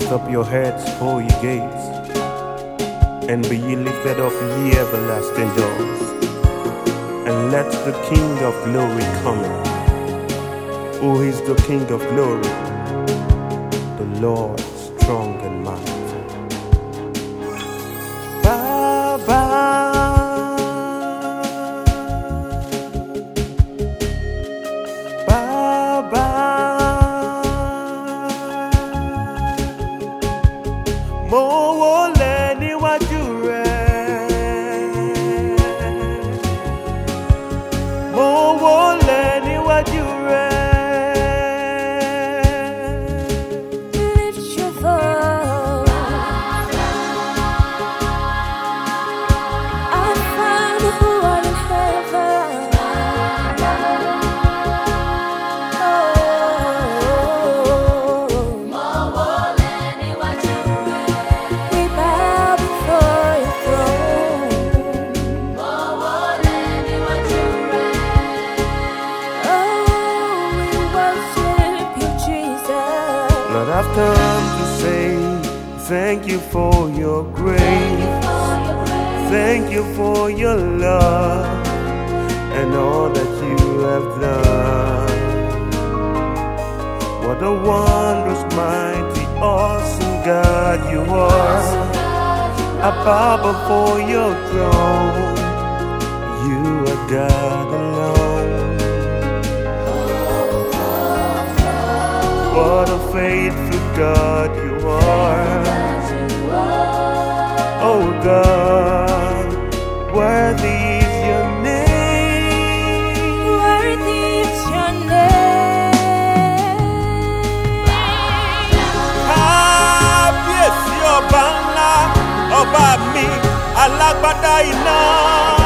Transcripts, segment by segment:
up your heads, O ye gates, and be ye lifted up, ye everlasting doors, and let the King of glory come in. Who is the King of glory? The Lord strong and mighty. Come to say thank you for your grace. Thank you for your love and all that you have done. What a wondrous, mighty, awesome God you are. I bow before your throne. You are God alone. What a faithful God you are. Oh God, worthy. is Your name. Worthy is Your ọba mi alágbádá iná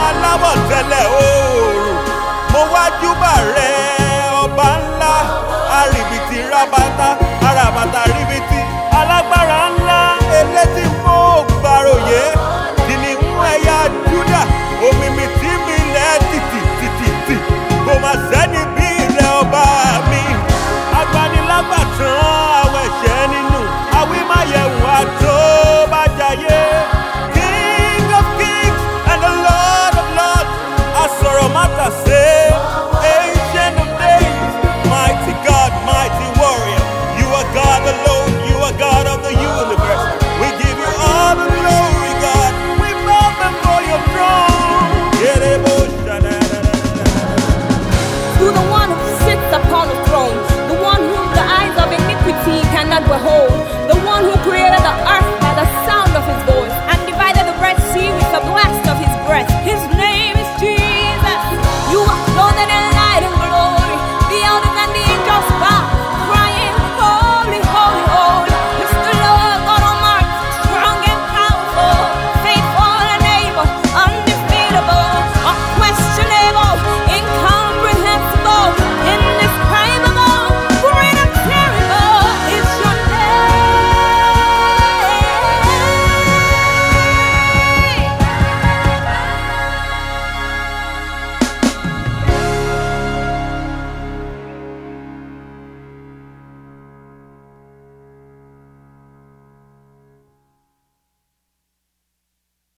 aláwọ̀ tẹ́lẹ̀ oòrùn mo wájú bà rẹ ọba ńlá àrìbìtì rábátá.